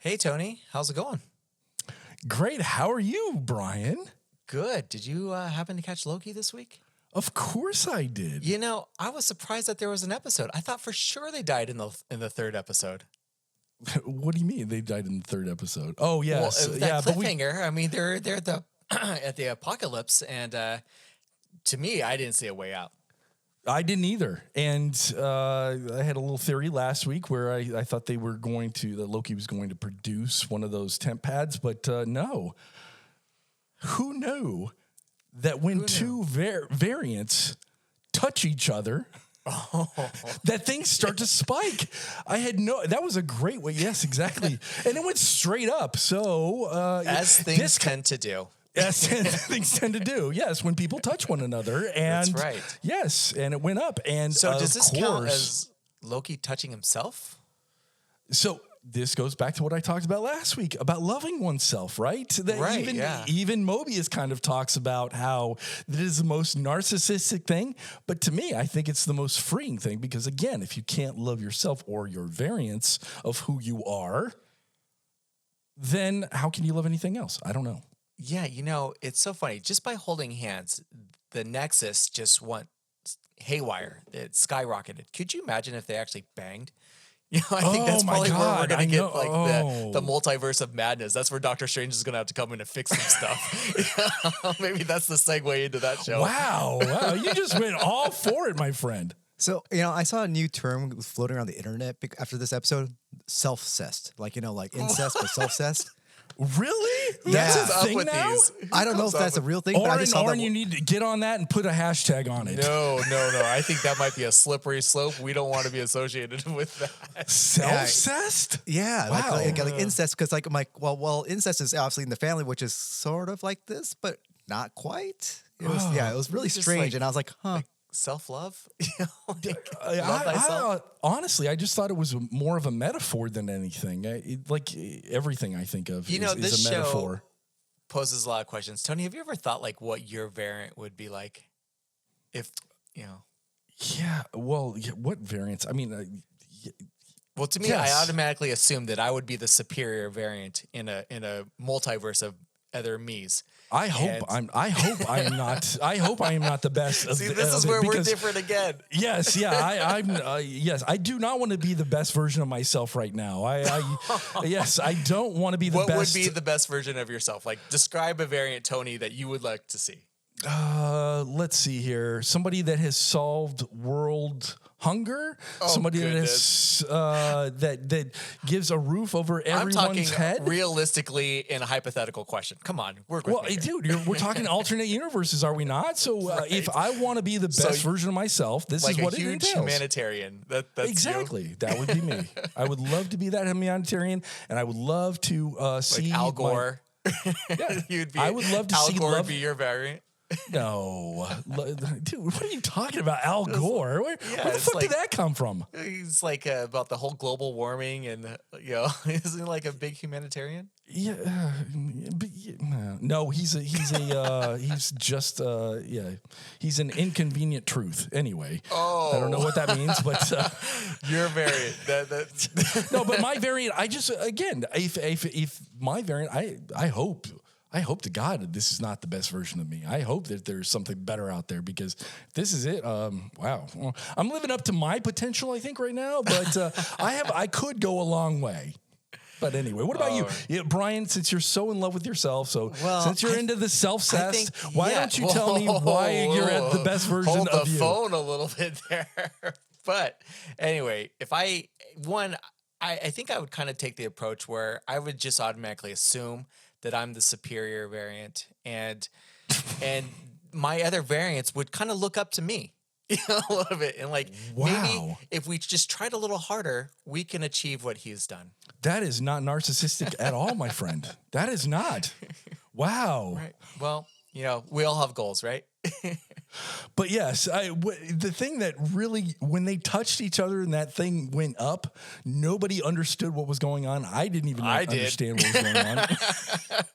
Hey, Tony, how's it going? Great. How are you, Brian? Good. Did you uh, happen to catch Loki this week? Of course I did. You know, I was surprised that there was an episode. I thought for sure they died in the in the third episode. what do you mean they died in the third episode? Oh yes, well, uh, that yeah. But we, cliffhanger. I mean, they're they're at the at the apocalypse, and uh, to me, I didn't see a way out. I didn't either, and uh, I had a little theory last week where I, I thought they were going to that Loki was going to produce one of those temp pads, but uh, no. Who knew that when two var- variants touch each other? that things start to spike. I had no. That was a great way. Yes, exactly. and it went straight up. So uh, as things this, tend to do. Yes, things tend to do. Yes, when people touch one another, and That's right. Yes, and it went up. And So does this course, count as Loki touching himself? so this goes back to what I talked about last week about loving oneself, right? That Right, even yeah. even Mobius kind of talks about how this is the most narcissistic thing, but to me, I think it's the most freeing thing because again, if you can't love yourself or your variants of who you are, then how can you love anything else? I don't know. Yeah, you know, it's so funny. Just by holding hands, the Nexus just went haywire. It skyrocketed. Could you imagine if they actually banged? You know, I think that's Oh my probably where we're gonna I get know. like Oh. the, the oh. multiverse of madness. That's where Doctor Strange is gonna have to come in and fix some stuff. Maybe that's the segue into that show. Wow, wow, you just went all for it, my friend. So, you know, I saw a new term floating around the internet after this episode self-cest. Like, you know, like incest, but self-cest. Really? Yeah. That's Who's a up thing with now? these? I don't know if that's a real thing, but I just saw that. you need to get on that and put a hashtag on it. No, no, no. I think that might be a slippery slope. We don't want to be associated with that. Self-cessed? yeah, like, Wow. like, like uh. incest, because like I'm like, well, well, incest is obviously in the family, which is sort of like this, but not quite. It was, yeah, it was really strange, like- and I was like, huh. Self love. Like, I- love I- thyself. I- honestly, I just thought it was more of a metaphor than anything. I, it- like everything I think of You is, know, is this a show- poses a lot of questions. Tony, have you ever thought like what your variant would be like if you know? Yeah. Well, yeah, what variants? I mean, uh, y- Well, to me, Yes. I automatically assumed that I would be the superior variant in a in a multiverse of other me's. I hope And- I'm. I hope I am not. I hope I am not the best. Of See, the- this is of where we're different again. Yes, yeah, I, I'm. Uh, yes, I do not want to be the best version of myself right now. I, I yes, I don't want to be the best. What best. would be the best version of yourself? Like, describe a variant, Tony, that you would like to see. Uh, let's see here. Somebody that has solved world hunger. Somebody that has uh, that that gives a roof over everyone's I'm talking head. realistically in a hypothetical question. Come on, work with well, me. here. dude, you're, we're talking alternate universes, are we not? So uh, if I want to be the best So version of myself, this like is what a it huge entails. humanitarian. That that's you. Exactly, that would be me. I would love to be that humanitarian, and I would love to uh, see Like Al my- Gore. You'd be. I would love to Al see Gore love- be your variant. No, dude, what are you talking about, Al Gore? Where, yeah, where the fuck like- did that come from? He's like uh, about the whole global warming, and uh, you know, isn't he like a big humanitarian? Yeah, uh, but yeah, no. he's a he's a uh, he's just uh, yeah, he's an inconvenient truth. Anyway, oh, I don't know what that means, but uh, Your variant. that, that, no, but my variant, I just again, if if if my variant, I I hope. I hope to God this is not the best version of me. I hope that there's something better out there because this is it. Um, wow, Well, I'm living up to my potential, I think, right now. But uh, I have, I could go a long way. But anyway, what about you, yeah, Brian? Since you're so in love with yourself, so Well, since you're I- into the self-cessed, why yeah. don't you tell me why Whoa, you're at the best version Hold of the you? phone a little bit there. but anyway, if I one, I, I think I would kind of take the approach where I would just automatically assume that I'm the superior variant, and and my other variants would kind of look up to me. You know, a little bit, and like maybe if we just tried a little harder, we can achieve what he's done. That is not narcissistic at all, my friend. That is not. Wow. Right. Well, you know, we all have goals, right? But yes, I, w- the thing that really, when they touched each other and that thing went up, nobody understood what was going on. I didn't even I did. understand what was going on.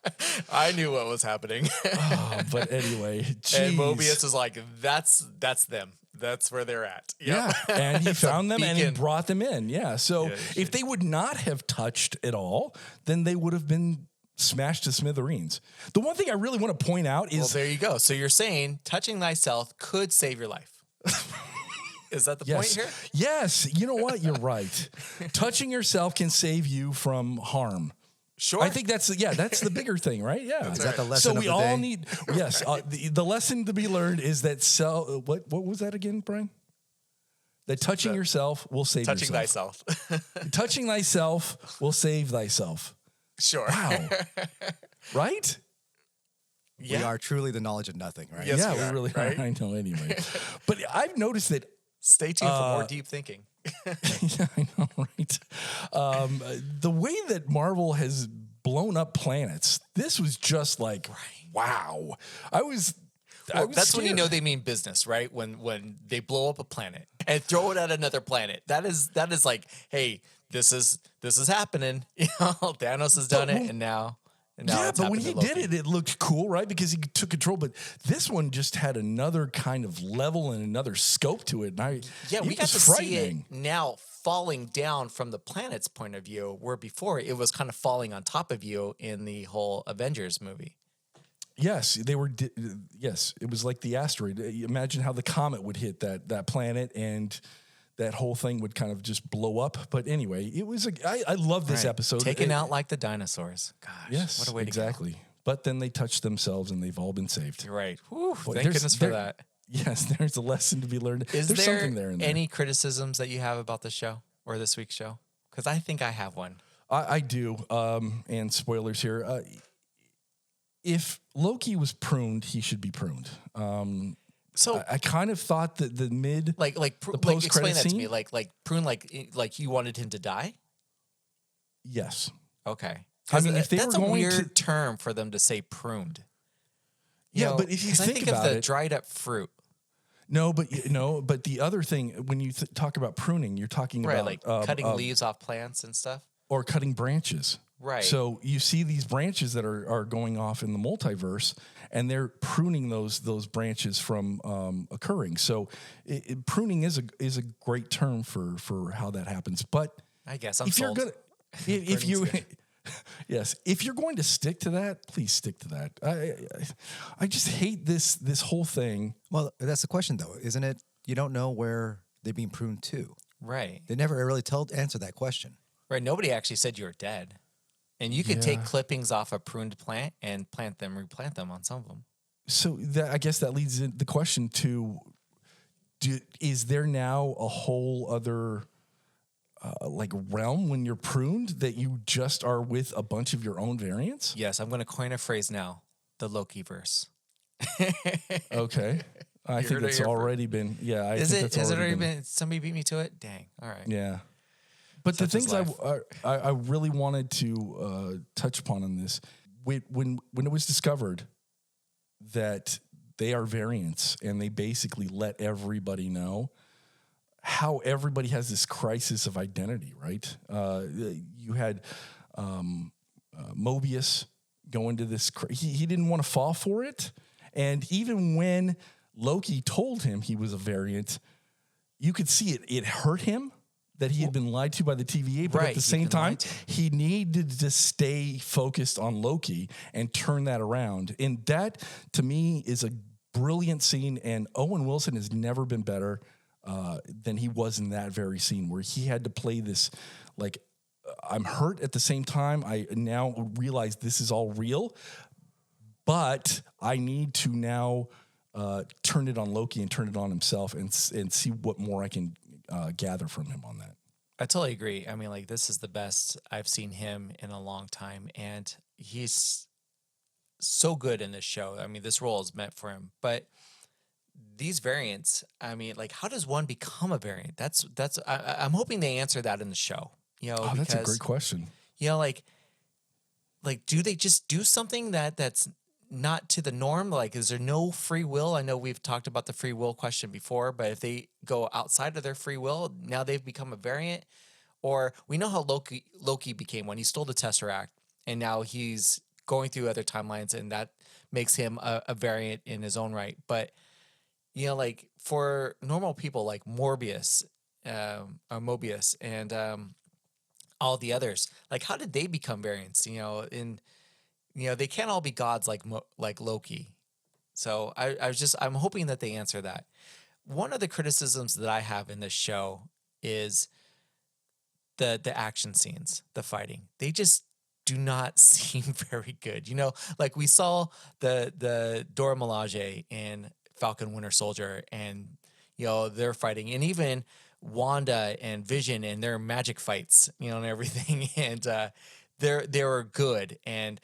I knew what was happening. Oh, but anyway, and Mobius is like, that's that's them. That's where they're at. Yep. Yeah, and he found them and he brought them in. Yeah, so Yeah, if they would not have touched at all, then they would have been smashed to smithereens. The one thing I really want to point out Well, is there you go. So you're saying touching thyself could save your life. is that the point yes, here? yes, you know what? You're right. Touching yourself can save you from harm. Sure. I think that's yeah, that's the bigger thing, right? Yeah. Is that the lesson so of we the all day? need yes. Uh, the, the lesson to be learned is that sell. What what was that again, Brian? That touching That- yourself will save touching yourself. thyself. touching thyself will save thyself. Sure. Wow. right? Yeah. We are truly the knowledge of nothing, right? Yes, yeah, we we, are, really right? are. I know anyway. but I've noticed that Stay tuned for more Uh, deep thinking. yeah, I know, right? Um, uh, the way that Marvel has blown up planets, this was just like, wow. I was. I Well, was that's when you know they mean business, right? When when they blow up a planet and throw it at another planet. That is that is like, hey, this is this is happening. You know, Thanos has done But it, when- and now, and now yeah, but when he did it, it looked cool, right? Because he took control. But this one just had another kind of level and another scope to it. And I, Yeah, we got to see it now falling down from the planet's point of view, where before it was kind of falling on top of you in the whole Avengers movie. Yes, they were. Di- yes, it was like the asteroid. Imagine how the comet would hit that that planet, and that whole thing would kind of just blow up. But anyway, it was. A, I, I love this Right. episode. taken It- out like the dinosaurs. Gosh, Yes, what a way to exactly. But then they touched themselves, and they've all been saved. You're right. Whew, Boy, thank goodness for there- that. Yes, there's a lesson to be learned. Is there's there, something there in there. any criticisms that you have about the show or this week's show? Because I think I have one. I, I do. Um, and spoilers here. Uh, if Loki was pruned, he should be pruned. Um, So, I, I kind of thought that the mid. like, like, pr- the like, explain that to me. Like, like prune, like, like you wanted him to die. yes. Okay. I mean, if they that's were a going to- weird term for them to say pruned. You Yeah, know, but if you think think about of the it- dried up fruit, No, but y- no, but the other thing when you th- talk about pruning, you're talking right? about Like um, cutting um, leaves off plants and stuff. or cutting branches. Right. So you see these branches that are, are going off in the multiverse, and they're pruning those those branches from um, occurring. So it, it- pruning is a is a great term for for how that happens. But I guess I'm if you're sold. gonna if, if you yes if you're going to stick to that, please stick to that. I I, I just hate this this whole thing. Well, that's the question, though, isn't it? You don't know where they're being pruned to. right. They never really told answer that question. Right. Nobody actually said you were dead. And you could take Yeah. clippings off a pruned plant and plant them, replant them on some of them. So that I guess that leads in the question to: do, Is there now a whole other uh, like realm when you're pruned that you just are with a bunch of your own variants? Yes, I'm going to coin a phrase now the Loki verse. Okay, I think heard it it's here first. already been. Yeah, I Is think it? that's Has it already been, Somebody beat me to it? Dang. All right. Yeah. But the things I. I I really wanted to uh, touch upon in this when when when it was discovered that they are variants and they basically let everybody know how everybody has this crisis of identity, right? Uh, you had um, uh, Mobius go into this. Cr- he, he didn't want to fall for it, and even when Loki told him he was a variant, you could see it. It hurt him that he had been lied to by the TVA, but Right, at the same time, he needed to stay focused on Loki and turn that around. And that, to me, is a brilliant scene. And Owen Wilson has never been better uh, than he was in that very scene, where he had to play this like. I'm hurt at the same time. I now realize this is all real, but I need to now uh, turn it on Loki and turn it on himself and and see what more I can uh, gather from him on that. I totally agree. I mean, like, this is the best I've seen him in a long time. And he's so good in this show. I mean, this role is meant for him. But these variants, I mean, like, how does one become a variant? That's, that's, I, I'm hoping they answer that in the show. You know, Oh, that's a great question. you know, like, like, do they just do something that that's not to the norm? Like, is there no free will? I know we've talked about the free will question before, but if they go outside of their free will, now they've become a variant. Or we know how Loki Loki became one. He stole the Tesseract, and now he's going through other timelines, and that makes him a, a variant in his own right. But you know, like for normal people like Morbius, um, or Mobius, and um, all the others, like how did they become variants? You know, in you know they can't all be gods like like Loki. So I, I was just I'm hoping that they answer that. One of the criticisms that I have in this show is the the action scenes, the fighting. They just do not seem very good. You know, like we saw the the Dora Milaje in Falcon Winter Soldier, and you know they're fighting, and even Wanda and Vision and their magic fights, you know, and everything, and uh, they're they were good and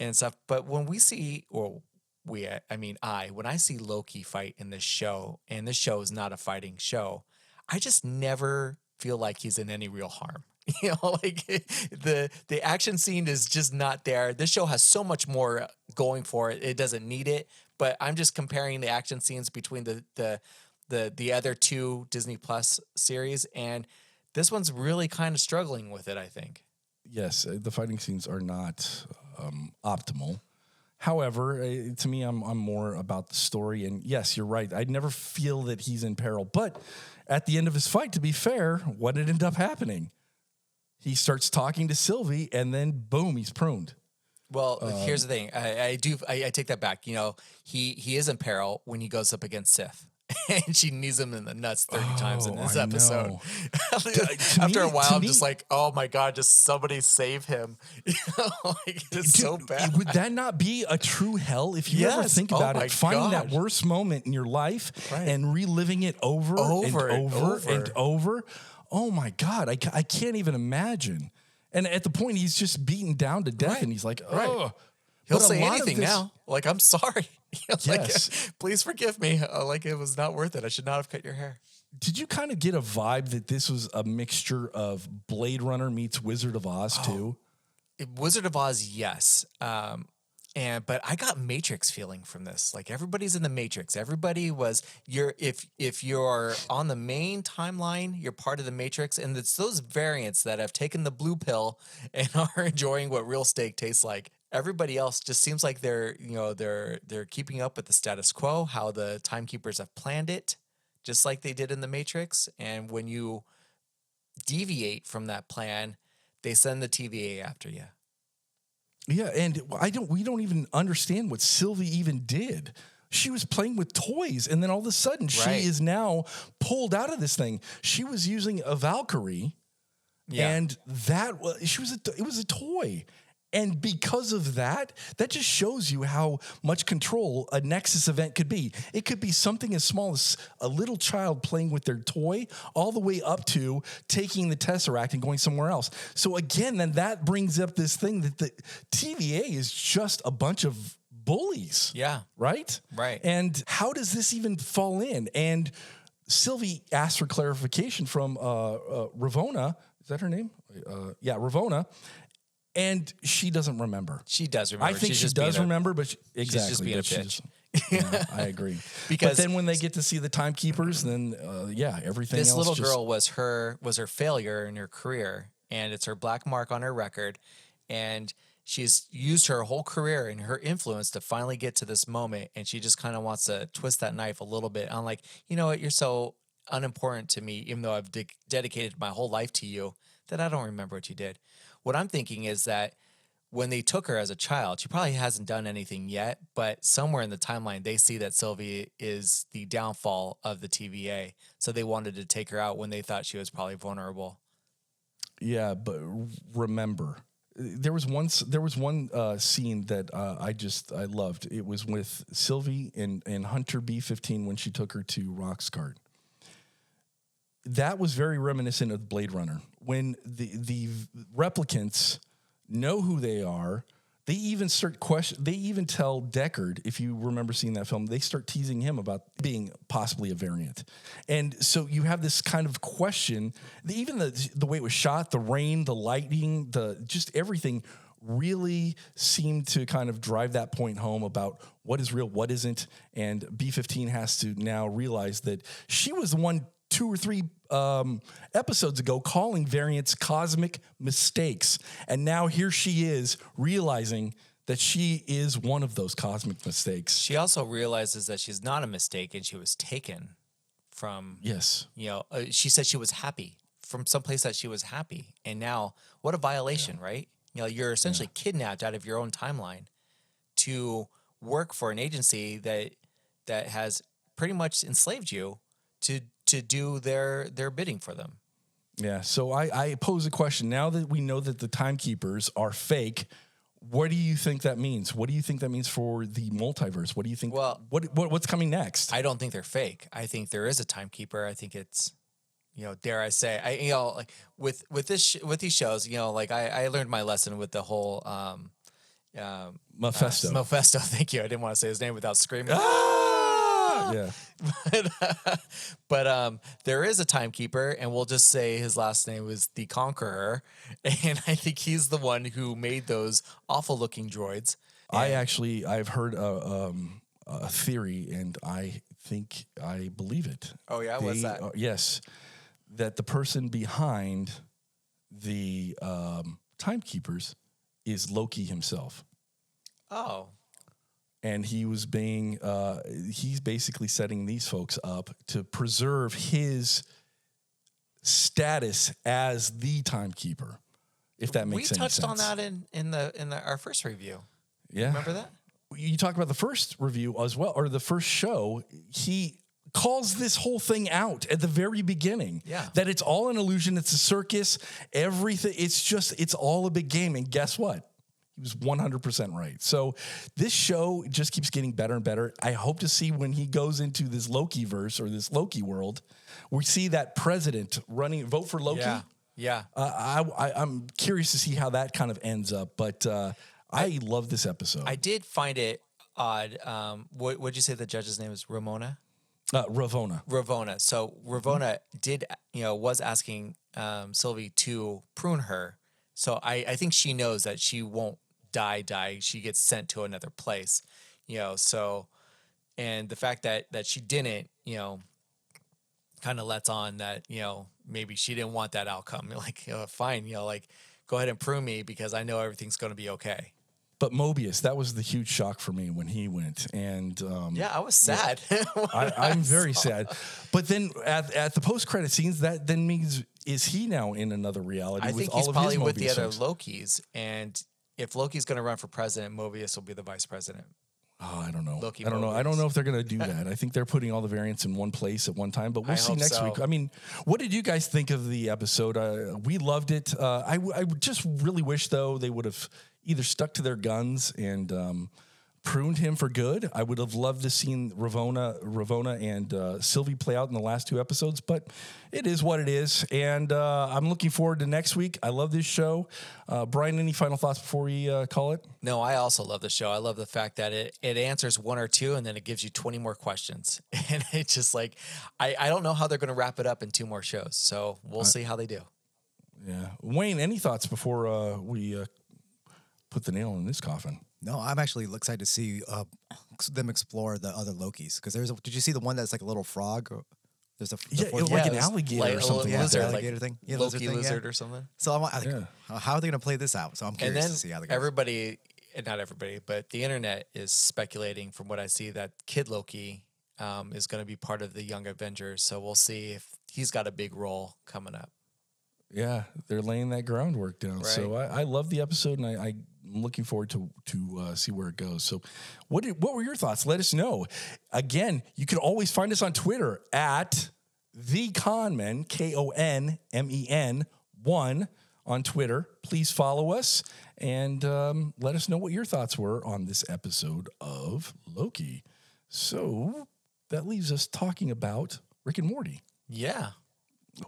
and stuff. But when we see, or we, I mean, I when I see Loki fight in this show, and this show is not a fighting show, I just never feel like he's in any real harm. You know, like the the action scene is just not there. This show has so much more going for it. It doesn't need it. But I'm just comparing the action scenes between the the the the other two Disney Plus series, and this one's really kind of struggling with it. I think. Yes, uh, the fighting scenes are not um, optimal. However, uh, to me, I'm I'm more about the story. And yes, you're right. I never feel that he's in peril. But at the end of his fight, to be fair, what did end up happening? He starts talking to Sylvie, and then boom, he's pruned. Well, here's the thing. I, I do. I, I take that back. You know, he he is in peril when he goes up against Sif. And she knees him in the nuts 30 times in Oh, this I episode. After a while, I'm me- just like, oh my God, just somebody save him. You know, like, it's so bad. Would that not be a true hell if you ever think Oh about my it? Finding that worst moment in your life Right. and reliving it over, Over and and over, over. and over. Oh my God, I, I can't even imagine. And at the point, he's just beaten down to death, Right. and he's like, Right. oh. He'll But say anything this- now. Like, I'm sorry. Like, Yes. please forgive me. Uh, like, it was not worth it. I should not have cut your hair. Did you kind of get a vibe that this was a mixture of Blade Runner meets Wizard of Oz Oh, too? Wizard of Oz, yes. Um, and but I got Matrix feeling from this. Like everybody's in the Matrix. Everybody was you're if if you're on the main timeline, you're part of the Matrix, and it's those variants that have taken the blue pill and are enjoying what real steak tastes like. Everybody else just seems like they're you know they're they're keeping up with the status quo, how the timekeepers have planned it, just like they did in the Matrix. And when you deviate from that plan, they send the TVA after you. Yeah, and I don't. We don't even understand what Sylvie even did. She was playing with toys, and then all of a sudden, she is now pulled out of this thing. She was using a Valkyrie, Yeah. and that was she was a, it was a toy. And because of that, that just shows you how much control a Nexus event could be. It could be something as small as a little child playing with their toy, all the way up to taking the Tesseract and going somewhere else. So, again, then that brings up this thing that the TVA is just a bunch of bullies Yeah. right? Right. And how does this even fall in? And Sylvie asked for clarification from uh, uh, Ravonna. Is that her name? Uh, yeah, Ravonna. And she doesn't remember. She does remember. I think She's she does a- remember, but she, exactly. just being a bitch. yeah, I agree. Because- but then when they get to see the timekeepers, then uh, yeah, everything This else little just, girl was her was her failure in her career, and it's her black mark on her record, and she's used her whole career and her influence to finally get to this moment, and she just kind of wants to twist that knife a little bit. I'm like, you know what? You're so unimportant to me, even though I've de- dedicated my whole life to you, that I don't remember what you did. What I'm thinking is that when they took her as a child, she probably hasn't done anything yet, but somewhere in the timeline, they see that Sylvie is the downfall of the TVA. So they wanted to take her out when they thought she was probably vulnerable. Yeah, but remember, there was one. There was one uh, scene that uh, I just I loved. It was with Sylvie and and Hunter B fifteen when she took her to Roxxcart. That was very reminiscent of Blade Runner when the the replicants know who they are. They even start question. They even tell Deckard, if you remember seeing that film, they start teasing him about being possibly a variant, and so you have this kind of question. Even the the way it was shot, the rain, the lighting, the just everything really seemed to kind of drive that point home about what is real, what isn't. And B15 has to now realize that she was the one two or three um, episodes ago calling variants cosmic mistakes. And now here she is realizing that she is one of those cosmic mistakes. She also realizes that she's not a mistake and she was taken from, Yes. you know, uh, she said she was happy from someplace that she was happy. And now, what a violation, right? You know, you're essentially kidnapped out of your own timeline to work for an agency that that has pretty much enslaved you to to do their their bidding for them. Yeah. So I, I pose a question. Now that we know that the timekeepers are fake, what do you think that means? What do you think that means for the multiverse? What do you think? Well- what, what what's coming next? I don't think they're fake. I think there is a timekeeper. I think it's, you know, dare I say, I you know, like with with this sh- with these shows, you know, like I, I learned my lesson with the whole um, um, Mephisto. Mephisto. Thank you. I didn't want to say his name without screaming. Ah! Yeah. but, but um, there is a timekeeper, and we'll just say his last name was the Conqueror, and I think he's the one who made those awful looking droids. I actually I've heard a, um, a theory, and I think I believe it. Oh, yeah? What's that? yes, that the person behind the um, timekeepers is Loki himself. Oh, and he was being uh, he's basically setting these folks up to preserve his status as the timekeeper if that we makes any touched on that in in the in the, our first review. yeah Remember that? you talked about the first review as well or the first show he calls this whole thing out at the very beginning Yeah. that it's all an illusion it's a circus everything it's just it's all a big game and guess what he was 100% right so this show just keeps getting better and better i hope to see when he goes into this loki verse or this loki world we see that president running vote for loki Yeah, yeah. uh, I, I, i'm curious to see how that kind of ends up but uh, I, love this episode I did find it odd. Um, what would you say the judge's name is? Ramona. Uh, Ravonna. Ravonna. So Ravonna did, you know, was asking um, Sylvie to prune her. So I, I think she knows that she won't die. Die. She gets sent to another place. You know. So, and the fact that that she didn't, you know, kind of lets on that you know maybe she didn't want that outcome. Like, you know, fine, you know, like go ahead and prune me because I know everything's going to be okay. But Mobius, that was the huge shock for me when he went, and um, Yeah, I was sad. I, I'm very sad. But then at, at the post credit scenes, that then means is he now in another reality I with think all he's of probably his with the other? Lokis, and if Loki's going to run for president, Mobius will be the vice president. Oh, I don't know. Loki I don't know. I don't know if they're going to do that. I think they're putting all the variants in one place at one time, but we'll I see hope next so. week. I mean, what did you guys think of the episode? Uh, we loved it. Uh, I, w- I would just really wish, though, they would have either stuck to their guns and um, pruned him for good. I would have loved to seen Ravonna, Ravonna and uh, Sylvie play out in the last two episodes, but it is what it is. And uh, I'm looking forward to next week. I love this show. Uh, Brian, any final thoughts before we uh, call it? No, I also love the show. I love the fact that it, it answers one or two and then it gives you 20 more questions. And it's just like, I, I don't know how they're going to wrap it up in two more shows. So we'll see how they do. Yeah. Wayne, any thoughts before uh, we uh, put the nail in this coffin? No, I'm actually excited to see uh, them explore the other Lokis because there's. A, did you see the one that's like a little frog? Or- There's a the Yeah, fourth it- one? like an alligator like or a something little like lizard, that. like Alligator thing? Yeah, Loki lizard thing, yeah. lizard or something. So I'm like, Yeah. how are they going to play this out? So I'm And curious then to see how they go. everybody, not everybody, but the internet is speculating from what I see that Kid Loki um, is going to be part of the Young Avengers. So we'll see if he's got a big role coming up. Yeah, they're laying that groundwork down. So I, I love the episode, and I, I'm looking forward to to uh, see where it goes. So, what did, what were your thoughts? Let us know. Again, you can always find us on Twitter at the KONMen K O N M E N one on Twitter. Please follow us and um, let us know what your thoughts were on this episode of Loki. So that leaves us talking about Rick and Morty. Yeah.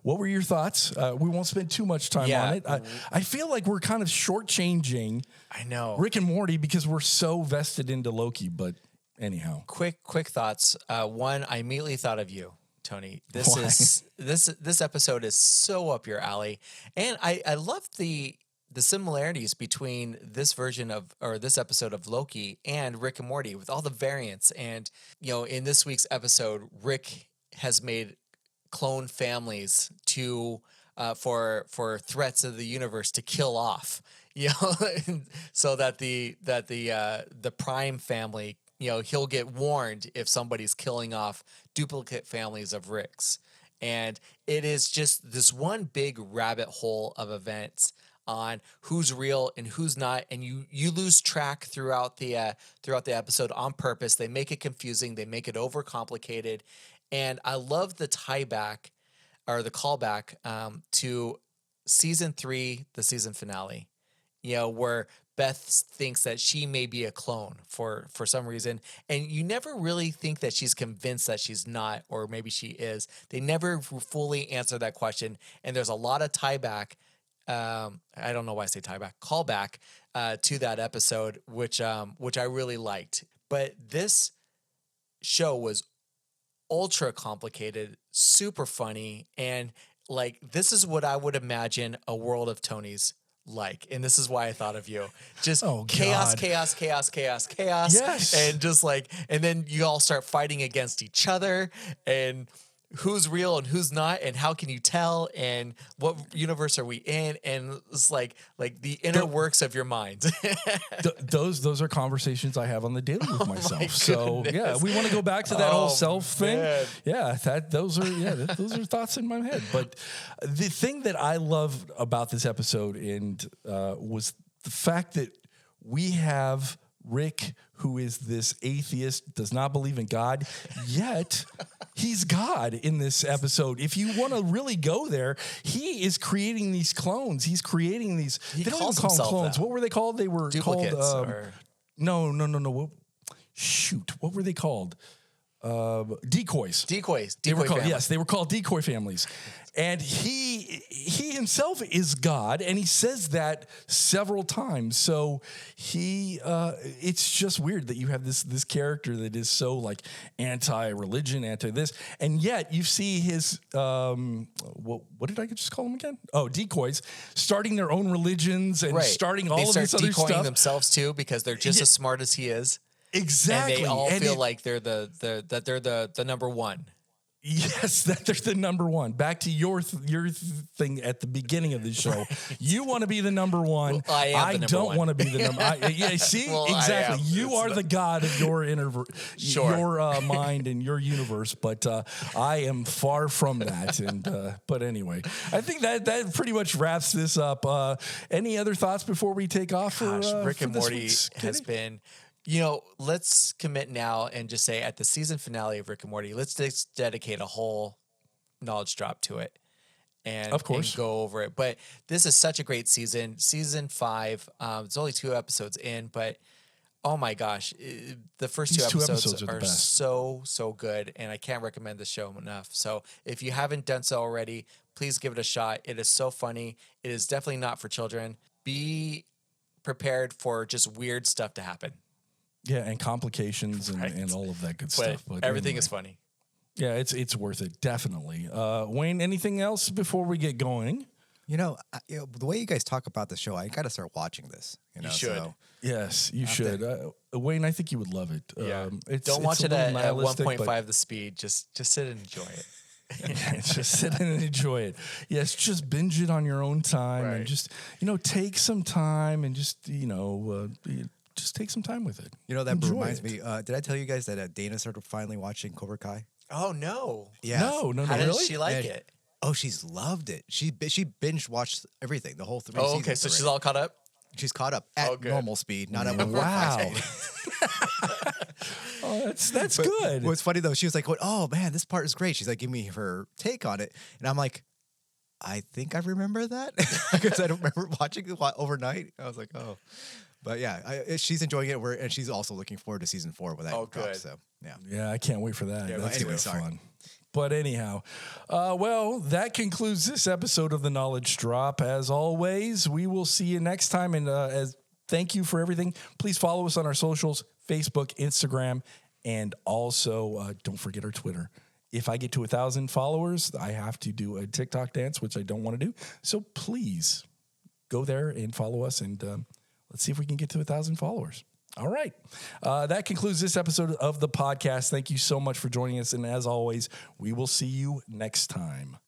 What were your thoughts? Uh, we won't spend too much time Yeah. on it. I, I feel like we're kind of shortchanging I know. Rick and Morty because we're so vested into Loki. But anyhow, quick quick thoughts uh, one i immediately thought of you tony this Why? is this this episode is so up your alley and i i love the the similarities between this version of or this episode of Loki and Rick and Morty with all the variants and you know in this week's episode Rick has made clone families to uh, for for threats of the universe to kill off you know? So that the that the uh, the prime family you know he'll get warned if somebody's killing off duplicate families of Ricks. And it is just this one big rabbit hole of events on who's real and who's not. And you you lose track throughout the uh, throughout the episode on purpose. They make it confusing. They make it overcomplicated and i love the tie back or the callback um, to season three the season finale you know where beth thinks that she may be a clone for for some reason. And you never really think that she's convinced that she's not or maybe she is. They never fully answer that question. And there's a lot of tie back um, I don't know why I say tie back, callback uh, to that episode, which um, which I really liked. But this show was ultra complicated, super funny, and like this is what I would imagine a world of Tony's like, and this is why I thought of you. Just Oh, chaos, chaos, chaos, chaos, chaos. Yes. and just like, and then you all start fighting against each other, and who's real and who's not and how can you tell and what universe are we in and it's like like the inner works of your mind Th- those those are conversations I have on the daily with myself. so yeah, we want to go back to that whole Oh, self thing. Yeah, that those are yeah, that, those are thoughts in my head. But the thing that I love about this episode and uh, was the fact that we have Rick, who is this atheist, does not believe in God, yet he's God in this episode. If you want to really go there, he is creating these clones. He's creating these. He they don't even call them clones. that. What were they called? They were duplicates called. um, or no, no, no, no. What, shoot, what were they called? Uh, decoys. decoys They were called family. yes, they were called decoy families, and he he himself is God, and he says that several times. So he, uh, it's just weird that you have this this character that is so like anti-religion, anti this, and yet you see his um, what what did I just call them again? Oh, decoys starting their own religions and right starting all they of this other decoying stuff. themselves too because they're just Yeah. as smart as he is Exactly, and they all And feel it- like they're the, the that they're the the number one Yes, that they're the number one. Back to your th- your th- thing at the beginning of the show. You want to be the number one. Well, I am the number don't want to be the number. I, yeah, see, Well, exactly. You It's are not- the god of your inner, Sure. your uh, mind and your universe. But uh, I am far from that. And uh, but anyway, I think that that pretty much wraps this up. Uh, any other thoughts before we take off? For, Gosh, uh, Rick for and Morty has been, you know, let's commit now and just say at the season finale of Rick and Morty, let's just dedicate a whole knowledge drop to it. And, Of course. and go over it. But this is such a great season. Season five, um, it's only two episodes in, but oh my gosh, i- the first two two episodes, episodes are are, so, so good. And I can't recommend the show enough. So if you haven't done so already, please give it a shot. It is so funny. It is definitely not for children. Be prepared for just weird stuff to happen. Yeah, and complications and, Right. and all of that good But, stuff. But everything anyway. is funny. Yeah, it's it's worth it, definitely. Uh, Wayne, anything else before we get going? You know, I, you know, the way you guys talk about the show, I got to start watching this. You know, should. So, Yes, you should. Uh, Wayne, I think you would love it. Um, it's, Don't it's watch a it little at, at nihilistic, but 1.5 the speed. Just just sit and enjoy it. just sit and enjoy it. Yes, just binge it on your own time and just you know take some time and just you know uh, y- just take some time with it. you know, that Enjoy reminds it. me. Uh, did I tell you guys that uh, Dana started finally watching Cobra Kai? Oh no. Yeah. No, no, no, How did really. she like And- it? Oh, she's loved it. She she binge watched everything, the whole three. Oh, okay. seasons So she's all caught up. she's caught up at Oh, normal speed, not at Wow. 1.5 speed. Oh, that's that's But good. What's funny though, she was like, Oh man, this part is great." She's like, "Give me her take on it," and I'm like, "I think I remember that because I don't remember watching it overnight." I was like, "Oh," but yeah, I, she's enjoying it. We're, and she's also looking forward to season four with that Oh, drops. good. So yeah, Yeah, I can't wait for that. Yeah, That's but anyway, gonna be sorry. fun. But anyhow, uh, well, that concludes this episode of the Knowledge Drop. As always, we will see you next time. And uh, as thank you for everything, please follow us on our socials: Facebook, Instagram, and also uh, don't forget our Twitter. If I get to a thousand followers, I have to do a TikTok dance, which I don't want to do. So please go there and follow us, and um, let's see if we can get to a thousand followers. All right. Uh, that concludes this episode of the podcast. Thank you so much for joining us. And as always, we will see you next time.